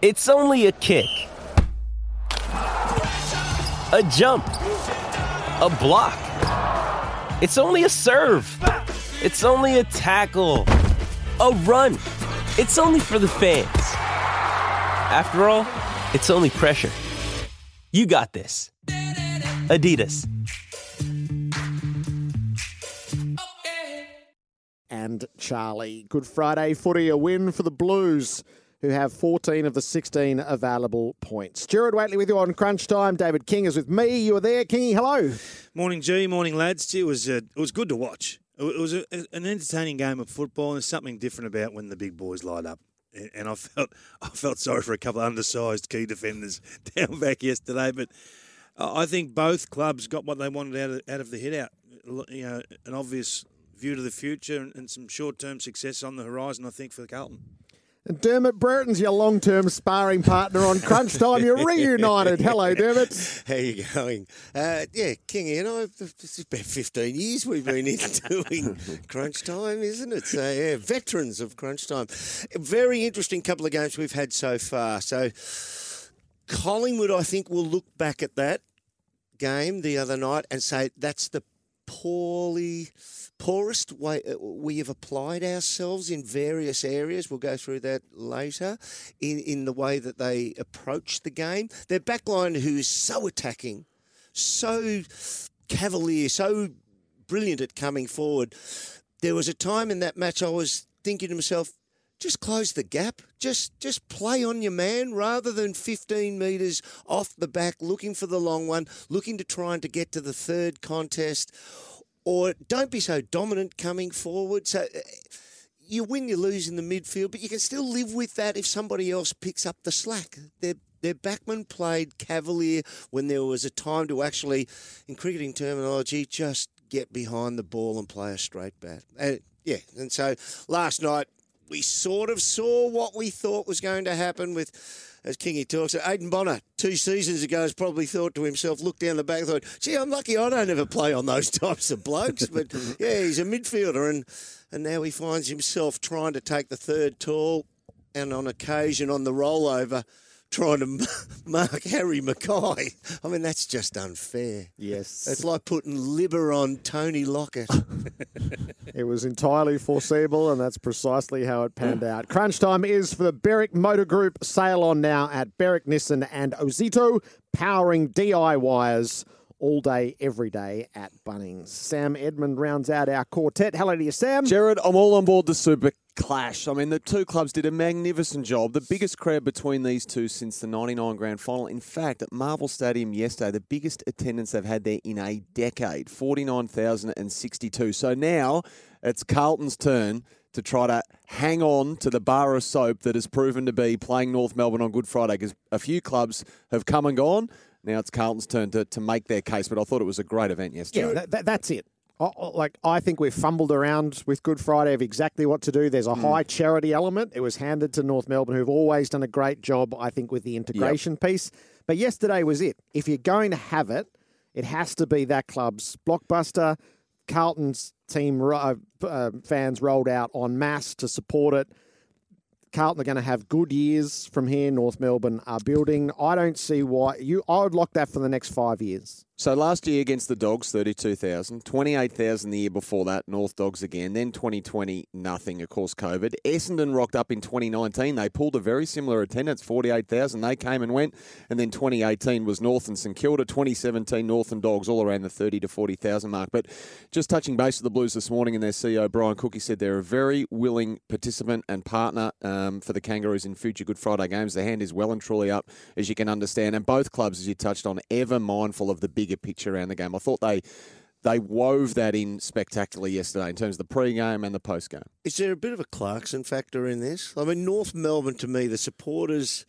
It's only a kick, a jump, a block. It's only a serve. It's only a tackle, a run. It's only for the fans. After all, it's only pressure. You got this. Adidas. and Charlie. Good Friday footy, a win for the Blues, who have 14 of the 16 available points. Gerard Whateley with you on Crunch Time. David King is with me. You were there, Kingy. Hello. Morning, G. Morning, lads. It was uh, it was good to watch. It was a, an entertaining game of football, there's something different about when the big boys light up. And- I felt I felt sorry for a couple of undersized key defenders down back yesterday, but I I think both clubs got what they wanted out of, out of the hit out. You know, an obvious view to the future and, and some short term success on the horizon. I think for Carlton. Dermot Brereton's your long term sparring partner on Crunch Time. You're reunited. Hello, Dermot. How you going? Uh, yeah, Kingy and I, this is about 15 years we've been in doing Crunch Time, isn't it? So, yeah, veterans of Crunch Time. Very interesting couple of games we've had so far. So, Collingwood, I think, will look back at that game the other night and say that's the poorly poorest way uh, we have applied ourselves in various areas. We'll go through that later in, in the way that they approach the game. Their backline, who is so attacking, so cavalier, so brilliant at coming forward. There was a time in that match I was thinking to myself, just close the gap. Just just play on your man rather than 15 metres off the back, looking for the long one, looking to try and to get to the third contest. Or don't be so dominant coming forward. So uh, you win, you lose in the midfield, but you can still live with that if somebody else picks up the slack. Their their backman played cavalier when there was a time to actually, in cricketing terminology, just get behind the ball and play a straight bat. And yeah, and so last night we sort of saw what we thought was going to happen with, as Kingy talks, Aiden Bonner two seasons ago has probably thought to himself, looked down the back, thought, gee, I'm lucky I don't ever play on those types of blokes. But yeah, he's a midfielder, and and now he finds himself trying to take the third tall, and on occasion on the rollover. Trying to mark Harry McKay. I mean, that's just unfair. Yes. It's like putting liver on Tony Lockett. It was entirely foreseeable, and that's precisely how it panned out. Crunch time is for the Berwick Motor Group. Sail on now at Berwick Nissan and Ozito, powering DIYers all day, every day at Bunnings. Sam Edmund rounds out our quartet. Hello to you, Sam. Gerard, I'm all on board the Super Clash. I mean, the two clubs did a magnificent job. The biggest crowd between these two since the 99 Grand Final. In fact, at Marvel Stadium yesterday, the biggest attendance they've had there in a decade 49,062. So now it's Carlton's turn to try to hang on to the bar of soap that has proven to be playing North Melbourne on Good Friday because a few clubs have come and gone. Now it's Carlton's turn to, to make their case, but I thought it was a great event yesterday. Yeah, that, that, that's it. I- Like I think we've fumbled around with Good Friday of exactly what to do. There's a high charity element. It was handed to North Melbourne, who've always done a great job, I think, with the integration piece. But yesterday was it. If you're going to have it, it has to be that club's blockbuster. Carlton's team uh, uh, fans rolled out en masse to support it. Carlton are going to have good years from here. North Melbourne are building. I don't see why you. I would lock that for the next five years. So last year against the Dogs, 32,000. 28,000 the year before that, North Dogs again. Then 2020, nothing, of course, COVID. Essendon rocked up in 2019. They pulled a very similar attendance, 48,000. They came and went. And then 2018 was North and St Kilda. 2017, North and Dogs, all around the 30 to 40,000 mark. But just touching base with the Blues this morning, and their CEO, Brian Cookie, said they're a very willing participant and partner um, for the Kangaroos in future Good Friday games. The hand is well and truly up, as you can understand. And both clubs, as you touched on, ever mindful of the bigger picture around the game. I thought they they wove that in spectacularly yesterday in terms of the pre-game and the post-game. Is there a bit of a Clarkson factor in this? I mean, North Melbourne, to me, the supporters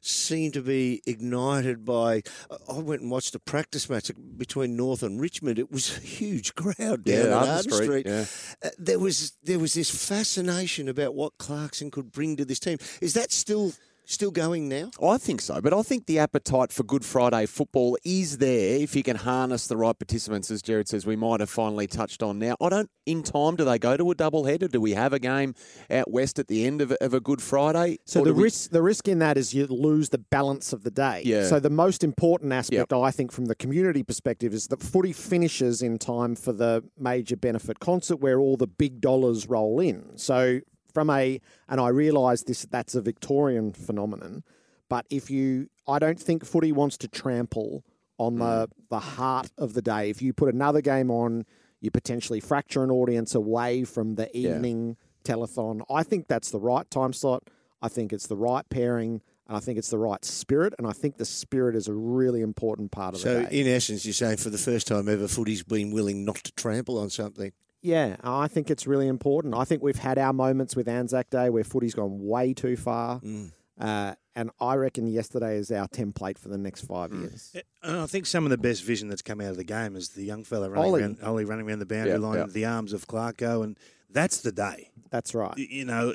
seem to be ignited by. I went and watched a practice match between North and Richmond. It was a huge crowd down Yeah, Arden Arden Street, Street. yeah. Uh, there was there was this fascination about what Clarkson could bring to this team. Is that still still going now? I think so, but I think the appetite for Good Friday football is there if you can harness the right participants, as Gerard says. We might have finally touched on now. I don't. In time, do they go to a double header? Do we have a game out west at the end of, a- of a Good Friday? So the do we- risk, the risk in that is you lose the balance of the day. Yeah. So the most important aspect, Yep. I think, from the community perspective, is that footy finishes in time for the major benefit concert where all the big dollars roll in. So from a, and I realise this, that's a Victorian phenomenon, but if you, I don't think footy wants to trample on the mm. the heart of the day. If you put another game on, you potentially fracture an audience away from the evening telethon. I think that's the right time slot. I think it's the right pairing, and I think it's the right spirit. And I think the spirit is a really important part of So, the day. in essence, you're saying for the first time ever, footy's been willing not to trample on something. Yeah, I think it's really important. I think we've had our moments with Anzac Day where footy's gone way too far. Mm. Uh, and I reckon yesterday is our template for the next five years. And I think some of the best vision that's come out of the game is the young fella running Ollie. around, Ollie running around the boundary Yeah, line, yeah. the arms of Clarko, and that's the day. That's right. You know,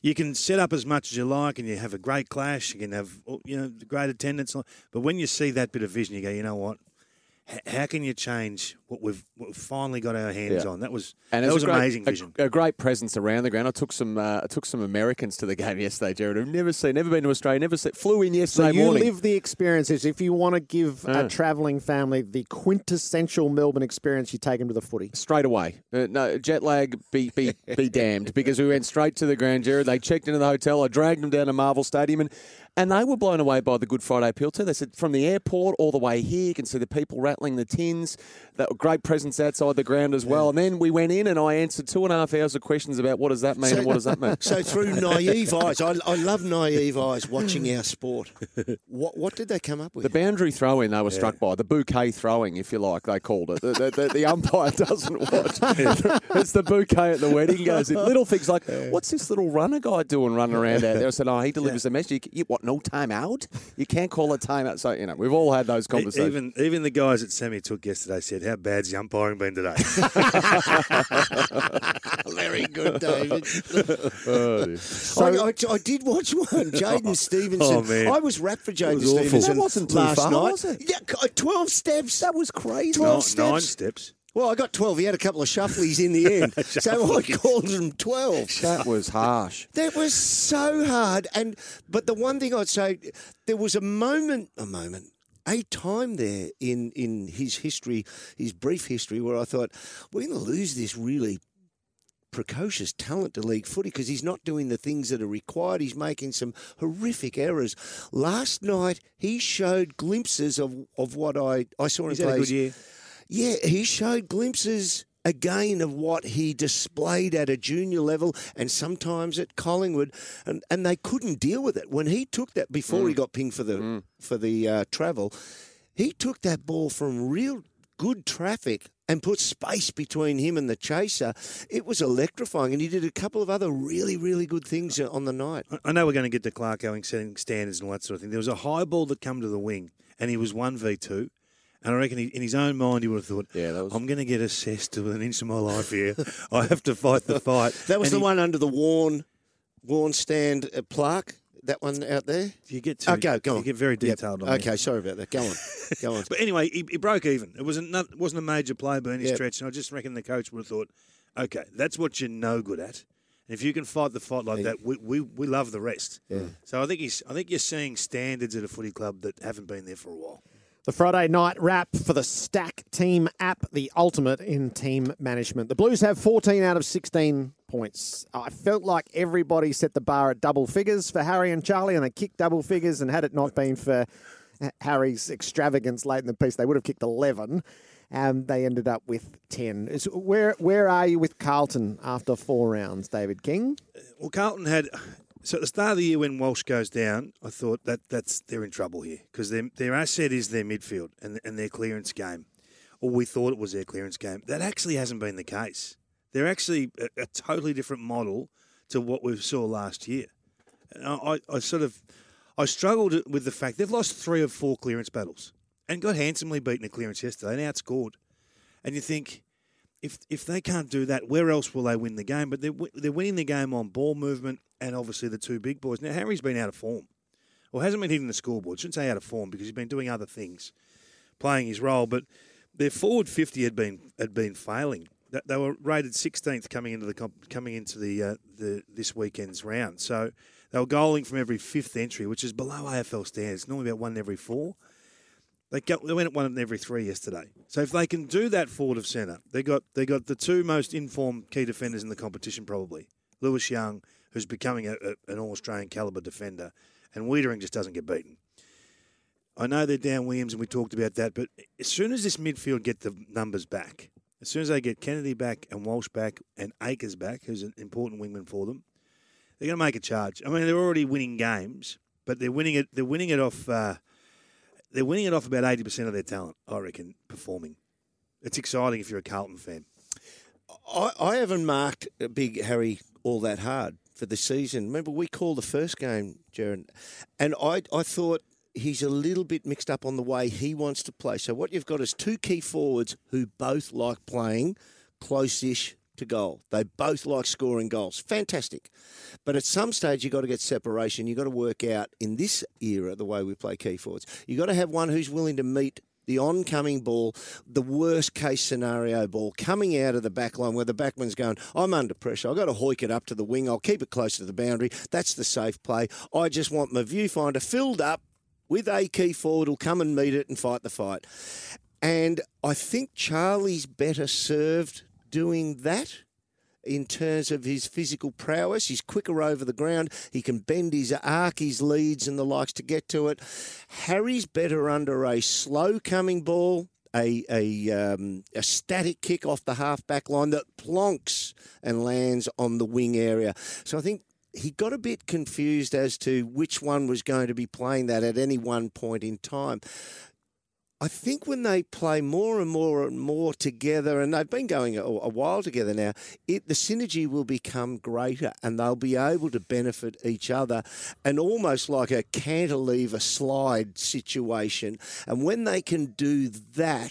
you can set up as much as you like, and you have a great clash. You can have you know great attendance, but when you see that bit of vision, you go, you know what? H- How can you change what we've, what we've finally got our hands Yeah. on? That was And that it was a great, amazing vision. A, great presence around the ground. I took some uh, I took some Americans to the game yesterday, Gerard. Who've never seen, never been to Australia, never seen, flew in yesterday So you morning. live the experiences. If you want to give Yeah. a travelling family the quintessential Melbourne experience, you take them to the footy. straight away. Uh, no jet lag, be be be damned. Because we went straight to the ground, Gerard. They checked into the hotel. I dragged them down to Marvel Stadium, and and they were blown away by the Good Friday appeal too. They said from the airport all the way here, you can see the people rattling the tins. That were great presence outside the ground as well. And then we went in, and I answered two and a half hours of questions about what does that mean and what does that mean. So through naive eyes, I, I love naive eyes watching our sport. What what did they come up with? The boundary throw in they were struck by, the bouquet throwing, if you like, they called it. The, the, the, the umpire doesn't watch. it's the bouquet at the wedding goes in. Little things like, what's this little runner guy doing running around out there? I said, oh, he delivers a message. You, you- what, no time out? You can't call a time out. So, you know, we've all had those conversations. Even even the guys that Sammy took yesterday said, "How bad's the umpiring been today?" Very good, David. Oh, So- I, I, I did watch one, Jaidyn oh, Stephenson. Oh, man. I was wrapped for Jaidyn was awful. Stephenson That wasn't too last far, night. was it? Yeah, c- uh, twelve steps. that was crazy. 12 nine, steps. nine steps. Well, I got twelve. He had a couple of shufflies in the end, so I called him twelve. That was harsh. That was so hard. And but the one thing I'd say, there was a moment, a moment, a time there in in his history, his brief history, where I thought we're going to lose this really precocious talent to league footy because he's not doing the things that are required. He's making some horrific errors. Last night he showed glimpses of, of what I, I saw in plays. Yeah, he showed glimpses again of what he displayed at a junior level and sometimes at Collingwood, and, and they couldn't deal with it when he took that before he mm. got pinged for the mm. for the uh, travel. He took that ball from real good traffic and put space between him and the chaser. It was electrifying, and he did a couple of other really really good things uh, on the night. I- I know we're going to get to Clark going, setting standards and all that sort of thing. There was a high ball that come to the wing, and he was one v two. And I reckon he, in his own mind he would have thought, Yeah, that was- I'm going to get assessed to an inch of my life here. I have to fight the fight." That was And the he- one under the Warn Warn stand plaque. That one out there. You get to, Okay, go on. You get very Yep. detailed on that. Okay, sorry about that. Go on. Go on. But anyway, he, he broke even. It wasn't not, wasn't a major play by any Yep. stretch, and I just reckon the coach would have thought, okay, that's what you're no good at. And if you can fight the fight like that, we, we, we love the rest. Yeah. So I think he's I think you're seeing standards at a footy club that haven't been there for a while. The Friday night wrap for the Stack Team app, the ultimate in team management. The Blues have 14 out of 16 points. I felt like everybody set the bar at double figures for Harry and Charlie, and they kicked double figures. And had it not been for Harry's extravagance late in the piece, they would have kicked 11. And they ended up with 10. Is- Where, where are you with Carlton after four rounds, David King? Well, Carlton had so at the start of the year when Walsh goes down, I thought that that's they're in trouble here because their their asset is their midfield and and their clearance game, or we thought it was their clearance game. That actually hasn't been the case. They're actually a, a totally different model to what we saw last year. And I, I, sort of I struggled with the fact they've lost three of four clearance battles and got handsomely beaten a clearance yesterday and outscored. And you think if if they can't do that, where else will they win the game? But they're they're winning the game on ball movement and obviously the two big boys. Now Harry's been out of form, or hasn't been hitting the scoreboard. Shouldn't say out of form because he's been doing other things, playing his role. But their forward fifty had been had been failing. They were rated 16th coming into the coming into the uh, the this weekend's round. So they were goaling from every fifth entry, which is below AFL standards. Normally about one in every four. They, got, they went at one in every three yesterday. So if they can do that forward of centre, they got they got the two most informed key defenders in the competition probably. Lewis Young, who's becoming a, a, an All Australian caliber defender, and Weitering just doesn't get beaten. I know they're down Williams, and we talked about that, but as soon as this midfield get the numbers back, as soon as they get Kennedy back and Walsh back and Acres back, who's an important wingman for them, they're going to make a charge. I mean, they're already winning games, but they're winning it. They're winning it off. Uh, they're winning it off about eighty percent of their talent. I reckon performing. It's exciting if you're a Carlton fan. I, I haven't marked Big Harry all that hard for the season. Remember, we called the first game, Jaron, and I, I thought he's a little bit mixed up on the way he wants to play. So what you've got is two key forwards who both like playing close-ish to goal. They both like scoring goals. Fantastic. But at some stage, you've got to get separation. You've got to work out in this era the way we play key forwards. You've got to have one who's willing to meet the oncoming ball, the worst case scenario ball coming out of the back line where the backman's going, I'm under pressure. I've got to hoik it up to the wing. I'll keep it close to the boundary. That's the safe play. I just want my viewfinder filled up with a key forward who'll come and meet it and fight the fight. And I think Charlie's better served doing that in terms of his physical prowess. He's quicker over the ground. He can bend his arc, his leads, and the likes to get to it. Harry's better under a slow coming ball. A, a, um, a static kick off the half back line that plonks and lands on the wing area. So I think he got a bit confused as to which one was going to be playing that at any one point in time. I think when they play more and more and more together, and they've been going a, a while together now, it, the synergy will become greater and they'll be able to benefit each other and almost like a cantilever slide situation. And when they can do that,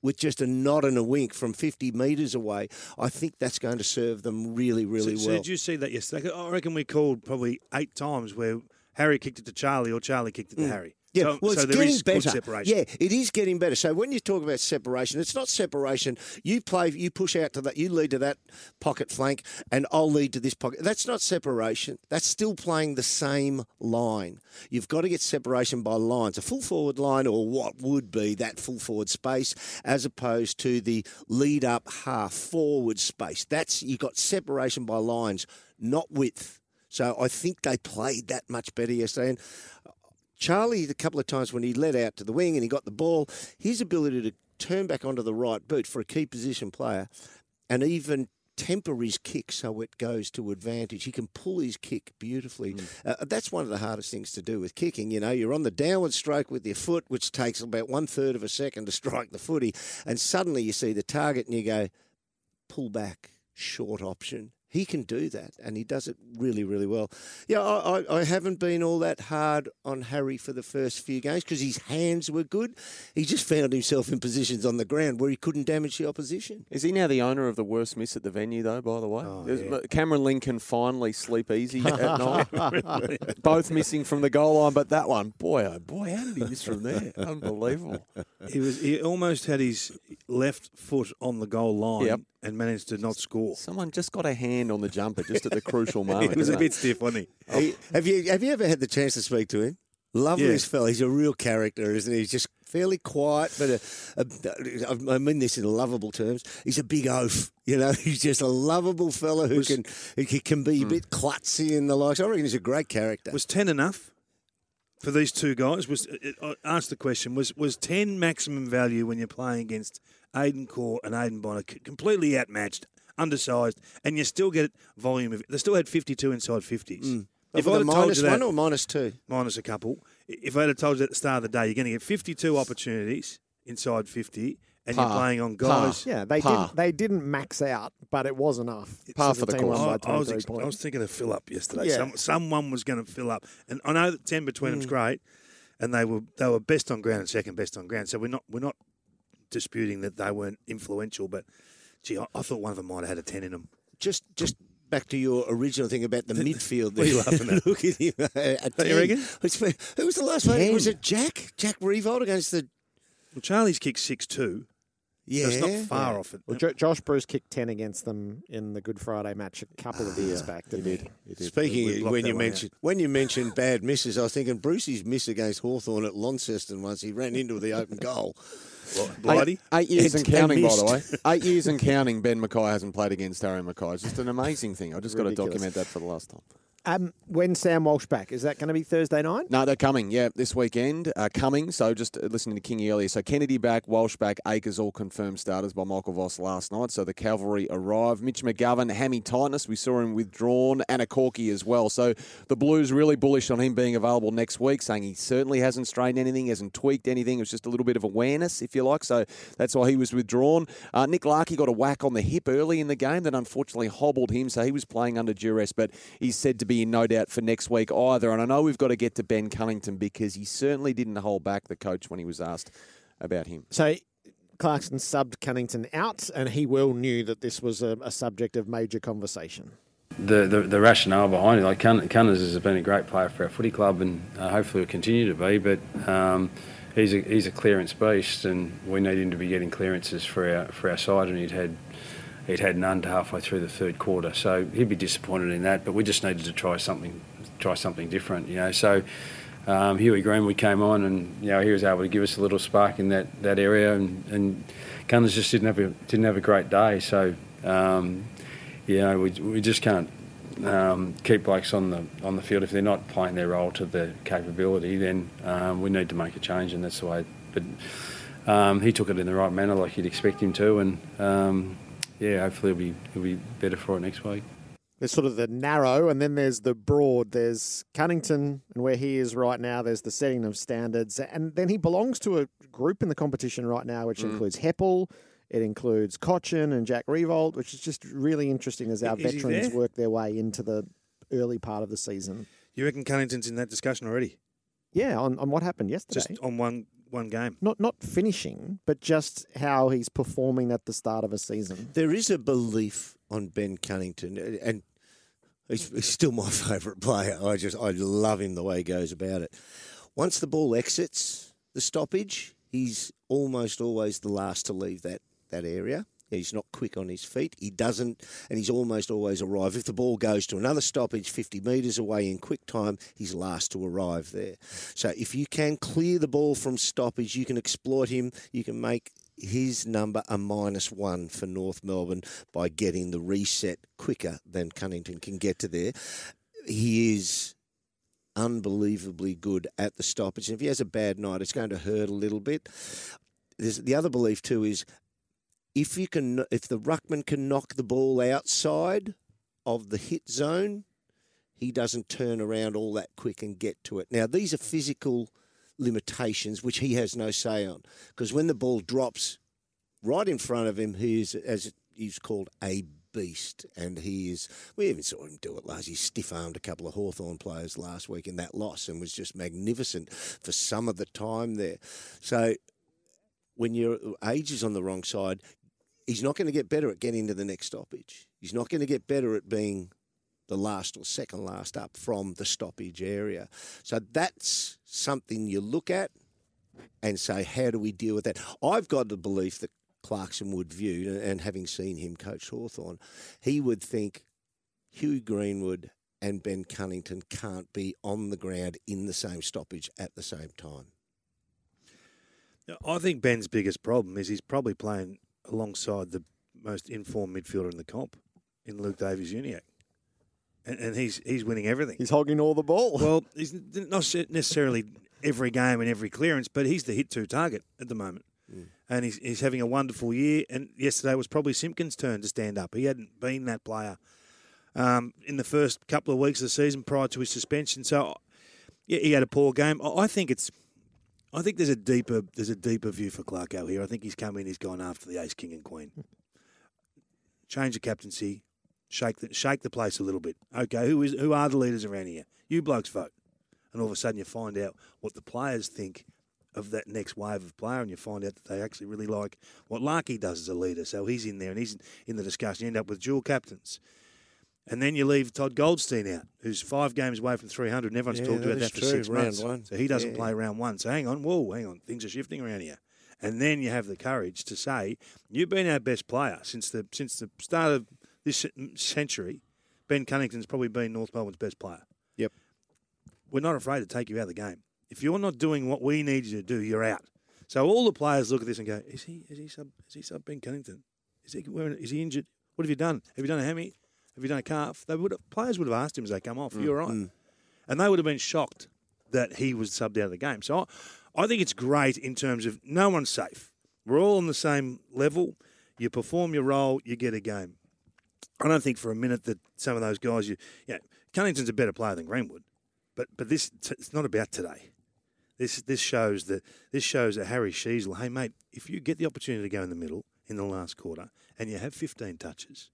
with just a nod and a wink from 50 metres away, I think that's going to serve them really, really so, well. So did you see that yesterday? I reckon we called probably eight times where Harry kicked it to Charlie or Charlie kicked it to mm. Harry. Yeah, so, well, it's so there getting better. Yeah, it is getting better. So when you talk about separation, it's not separation. You play, you push out to that, you lead to that pocket flank, and I'll lead to this pocket. That's not separation. That's still playing the same line. You've got to get separation by lines, a full forward line, or what would be that full forward space, as opposed to the lead up half forward space. That's you've got separation by lines, not width. So I think they played that much better yesterday. And Charlie, the couple of times when he led out to the wing and he got the ball, his ability to turn back onto the right boot for a key position player and even temper his kick so it goes to advantage. He can pull his kick beautifully. Uh, that's one of the hardest things to do with kicking. You know, you're on the downward stroke with your foot, which takes about one third of a second to strike the footy, and suddenly you see the target and you go, pull back, short option. He can do that, and he does it really, really well. Yeah, I, I, I haven't been all that hard on Harry for the first few games because his hands were good. He just found himself in positions on the ground where he couldn't damage the opposition. Is he now the owner of the worst miss at the venue, though, by the way? Oh, yeah. Cameron Lynn can finally sleep easy at night. Both missing from the goal line, but that one, boy, oh boy, how did he miss from there? Unbelievable. He was he almost had his left foot on the goal line Yep. And managed to not score. Someone just got a hand on the jumper just at the crucial moment. He was a didn't they? bit stiff, wasn't he? Oh. He- have you have you ever had the chance to speak to him? Lovely Yeah. this fella. He's a real character, isn't he? He's just fairly quiet, but a, a, I mean this in lovable terms. He's a big oaf. You know, he's just a lovable fella who can who can be a hmm. bit klutzy and the likes. I reckon he's a great character. Was ten enough for these two guys? Was I asked the question: Was was ten maximum value when you're playing against Aiden Corr and Aiden Bonner, completely outmatched, undersized, and you still get volume of? They still had 52 inside 50s. Hmm. If I'd a told you that- one or minus two? minus a couple. If I had told you at the start of the day, you're going to get 52 opportunities inside 50, and you're playing on Par. guys. Yeah, they Par. didn't. They didn't max out, but it was enough. Par So for the team course. I, I was ex- I was thinking of fill up yesterday. Yeah. Some, someone was going to fill up, and I know that ten between Mm. them's great, and they were they were best on ground and second best on ground. So we're not we're not disputing that they weren't influential, but gee, I, I thought one of them might have had a ten in them. Just just back to your original thing about the midfield. What are you laughing at? Look at him. Uh, at you reckon? Who was the last one? Was it Jack? Jack Riewoldt against the. Well, Charlie's kicked six two. Yeah. So it's not far off it. Well, jo- Josh Bruce kicked 10 against them in the Good Friday match a couple of years ah, back, didn't he? We Speaking of, when you one out. mentioned when you mentioned bad misses, I was thinking Brucey's miss against Hawthorn at Launceston once he ran into the open goal. Bloody. Eight, eight years and And- and counting, by the way. Eight years and counting. Ben McKay hasn't played against Harry McKay. It's just an amazing thing. I just got to document that for the last time. Um, when Sam Walsh back? Is that going to be Thursday night? No, they're coming. Yeah, this weekend. Uh, coming. So just uh, listening to Kingy earlier. So Kennedy back, Walsh back, Acres all confirmed starters by Michael Voss last night. So the cavalry arrive. Mitch McGovern, hammy tightness. We saw him withdrawn. and a Corky as well. So the Blues really bullish on him being available next week, saying he certainly hasn't strained anything, hasn't tweaked anything. It was just a little bit of awareness, if you like. So that's why he was withdrawn. Uh, Nick Larkey got a whack on the hip early in the game that unfortunately hobbled him. So he was playing under duress, but he's said to be in no doubt for next week either. And I know we've got to get to Ben Cunnington because he certainly didn't hold back the coach when he was asked about him. So Clarkson subbed Cunnington out, and he well knew that this was a, a subject of major conversation. the, the, the rationale behind it. Like Cun- Cunners has been a great player for our footy club, and uh, hopefully will continue to be. But um, he's a he's a clearance beast, and we need him to be getting clearances for our for our side, and he'd had. He'd had none to halfway through the third quarter, so he'd be disappointed in that. But we just needed to try something, try something different, you know. So um, Huey Greenwood came on, and you know he was able to give us a little spark in that, that area, and, and Cunners just didn't have a didn't have a great day. So um, you know we, we just can't um, keep blokes on the on the field if they're not playing their role to their capability. Then um, we need to make a change, and that's the way. But um, he took it in the right manner, like you'd expect him to, and um, yeah, hopefully he'll be he'll be better for it next week. There's sort of the narrow, and then there's the broad. There's Cunnington, and where he is right now, there's the setting of standards. And then he belongs to a group in the competition right now, which mm. includes Heppell, it includes Cotchin and Jack Riewoldt, which is just really interesting as our Is veterans work their way into the early part of the season. You reckon Cunnington's in that discussion already? Yeah, on, on what happened yesterday. Just on one one game. not not finishing, but just how he's performing at the start of a season. There is a belief on Ben Cunnington, and he's, he's still my favourite player. I just I love him the way he goes about it. Once the ball exits the stoppage, he's almost always the last to leave that that area. He's not quick on his feet. He doesn't, and he's almost always arrive. If the ball goes to another stoppage 50 metres away in quick time, he's last to arrive there. So if you can clear the ball from stoppage, you can exploit him. You can make his number a minus one for North Melbourne by getting the reset quicker than Cunnington can get to there. He is unbelievably good at the stoppage. And if he has a bad night, it's going to hurt a little bit. There's, the other belief too is if you can, if the ruckman can knock the ball outside of the hit zone, he doesn't turn around all that quick and get to it. Now these are physical limitations which he has no say on because when the ball drops right in front of him, he is as he's called a beast, and he is. We even saw him do it last. He stiff armed a couple of Hawthorn players last week in that loss, and was just magnificent for some of the time there. So when your age is on the wrong side, he's not going to get better at getting to the next stoppage. He's not going to get better at being the last or second last up from the stoppage area. So that's something you look at and say, how do we deal with that? I've got the belief that Clarkson would view, and having seen him coach Hawthorn, he would think Hugh Greenwood and Ben Cunnington can't be on the ground in the same stoppage at the same time. I think Ben's biggest problem is he's probably playing alongside the most informed midfielder in the comp in Luke Davies-Uniacke. And, and he's he's winning everything. He's hogging all the ball. Well, he's not necessarily every game and every clearance, but he's the hit to target at the moment. And he's, he's having a wonderful year. And yesterday was probably Simpkin's turn to stand up. He hadn't been that player um, in the first couple of weeks of the season prior to his suspension. So, yeah, he had a poor game. I think it's. I think there's a deeper there's a deeper view for Clarko here. I think he's come in, he's gone after the ace, king, and queen. Change the captaincy, shake the shake the place a little bit. Okay, who is who are the leaders around here? You blokes vote, and all of a sudden you find out what the players think of that next wave of player, and you find out that they actually really like what Larkey does as a leader. So he's in there and he's in the discussion. You end up with dual captains. And then you leave Todd Goldstein out, who's five games away from 300, and everyone's Yeah, talked about that for true, six round months. one. So he doesn't Yeah. play round one. So hang on, whoa, hang on, things are shifting around here. And then you have the courage to say, you've been our best player since the since the start of this century. Ben Cunnington's probably been North Melbourne's best player. Yep. We're not afraid to take you out of the game. If you're not doing what we need you to do, you're out. So all the players look at this and go, "Is he? Is he sub? Is he sub Ben Cunnington? Is he wearing? Is he injured? What have you done? Have you done a hammy? Have you done a calf?" They would have, players would have asked him as they come off. Mm, You're right, mm. and they would have been shocked that he was subbed out of the game. So I, I think it's great in terms of no one's safe. We're all on the same level. You perform your role, you get a game. I don't think for a minute that some of those guys, you, yeah, Cunnington's a better player than Greenwood, but but this it's not about today. This this shows that this shows that Harry Sheezel, hey mate, if you get the opportunity to go in the middle in the last quarter and you have 15 touches,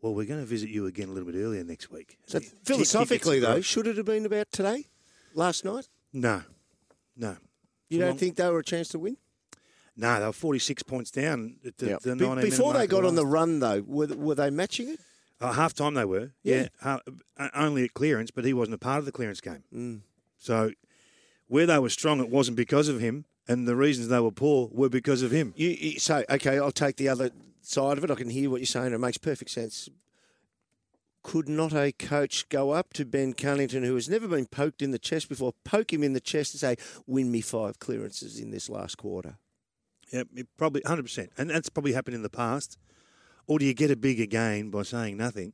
well, we're going to visit you again a little bit earlier next week. So philosophically, though, should it have been about today, last night? no, no, You don't think they were a chance to win? no, they were 46 points down at the, Yep. the Be- before they got on the run, though, were, were they matching it? Uh, half time they were, Yeah. yeah, ha- only at clearance, but he wasn't a part of the clearance game. Mm. So where they were strong, it wasn't because of him, and the reasons they were poor were because of him. You, you so okay. I'll take the other side of it. I can hear what you're saying. It makes perfect sense. Could not a coach go up to Ben Cunnington, who has never been poked in the chest before, poke him in the chest and say, "Win me five clearances in this last quarter"? Yeah, probably 100%. And that's probably happened in the past. Or do you get a bigger gain by saying nothing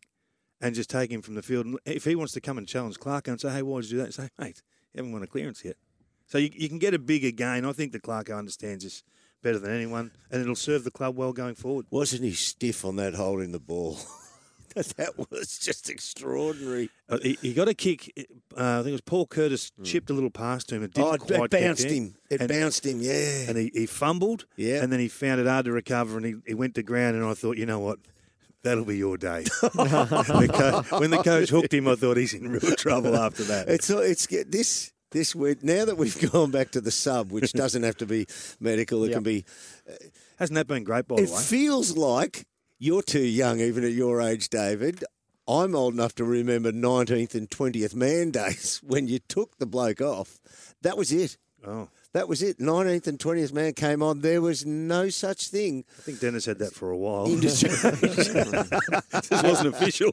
and just take him from the field? And If he wants to come and challenge Clark and say, hey, why did you do that? Say, mate, you haven't won a clearance yet. So you, you can get a bigger gain. I think that Clarko understands this better than anyone, and it'll serve the club well going forward. Wasn't he stiff on that holding the ball? that was just extraordinary. Uh, he, he got a kick. Uh, I think it was Paul Curtis chipped a little past to him. It didn't Oh, it, quite it bounced him. It And- bounced him. Yeah. and he, he fumbled. Yeah. And then he found it hard to recover, and he, he went to ground. And I thought, you know what, that'll be your day. The co- when the coach hooked him, I thought he's in real trouble after that. It's it's this this week now that we've gone back to the sub, which doesn't have to be medical. It Yep. can be. Hasn't that been great, by the way? It feels like you're too young, even at your age, David. I'm old enough to remember 19th and 20th man days when you took the bloke off. That was it. Oh, That was it. 19th and 20th man came on. There was no such thing. I think Dennis had that for a while. Industry. this wasn't official.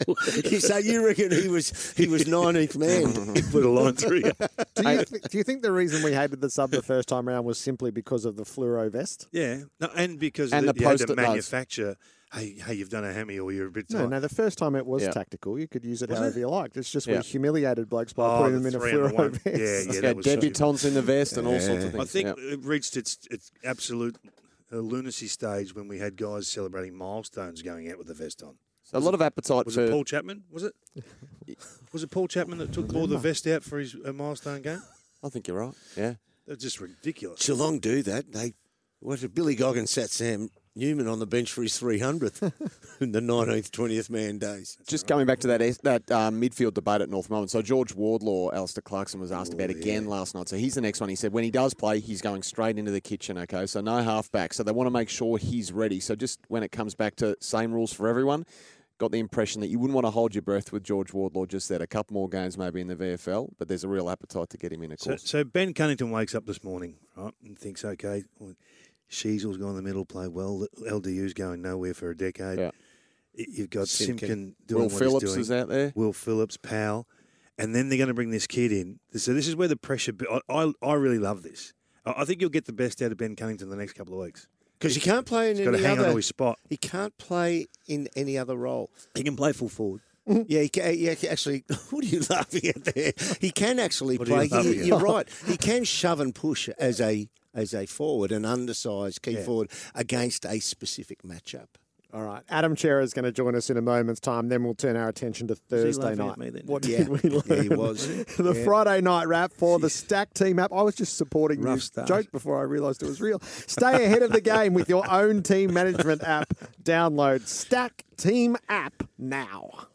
so you reckon he was he was 19th man? he put a line through you. Do you, th- do you think the reason we hated the sub the first time around was simply because of the fluoro vest? Yeah, no, and because And the, the you had to post-it notes. manufacture. Hey, hey, you've done a hammy, or you're a bit No, tight. no. The first time it was Yeah. tactical. You could use it Was however it? you liked. It's just Yeah. we humiliated blokes by Oh, putting the them in a three and the one. fluoro vest. Yeah, yeah, Yeah, that was such a- debutantes in the vest and all sorts of things. I think yeah. it reached its its absolute uh, lunacy stage when we had guys celebrating milestones going out with the vest on. So a lot of appetite Was for it Paul Chapman? Was it? Was it Paul Chapman that took all the vest out for his uh, milestone game? I think you're right. Yeah. That's just ridiculous. Geelong do that. They what did Billy Goggins sat Sam Newman on the bench for his 300th in the 19th, 20th man days. Just coming back to that that um, midfield debate at North Melbourne. So George Wardlaw, Alastair Clarkson was asked about again last night. So he's the next one. He said when he does play, he's going straight into the kitchen. Okay, so no halfback. So they want to make sure he's ready. So just when it comes back to same rules for everyone. Got the impression that you wouldn't want to hold your breath with George Wardlaw just that a couple more games maybe in the VFL, but there's a real appetite to get him in, of So, course. so Ben Cunnington wakes up this morning, right, and thinks, okay, well, Sheezel's gone in the middle, play well. LDU's going nowhere for a decade. Yeah. You've got Simpkin. Simpkin doing Will what Phillips he's doing. is out there. Will Phillips, Powell, and then they're going to bring this kid in. So this is where the pressure. I, I, I really love this. I I think you'll get the best out of Ben Cunnington in the next couple of weeks. Because he can't play in He's got to any hang on other. to his spot. He can't play in any other role. He can play full forward. Yeah, he can, yeah. Actually, what are you laughing at there? He can actually What are you play. laughing He, you're right. He can shove and push as a as a forward, an undersized key Yeah. forward against a specific matchup. All right. Adam Chera is going to join us in a moment's time. Then we'll turn our attention to Thursday night. at me then? What Yeah. did we learn? Yeah, he was. the Yeah. Friday night wrap for the Stack Team app. I was just supporting Rough this start. joke before I realised it was real. Stay ahead of the game with your own team management app. Download Stack Team app now.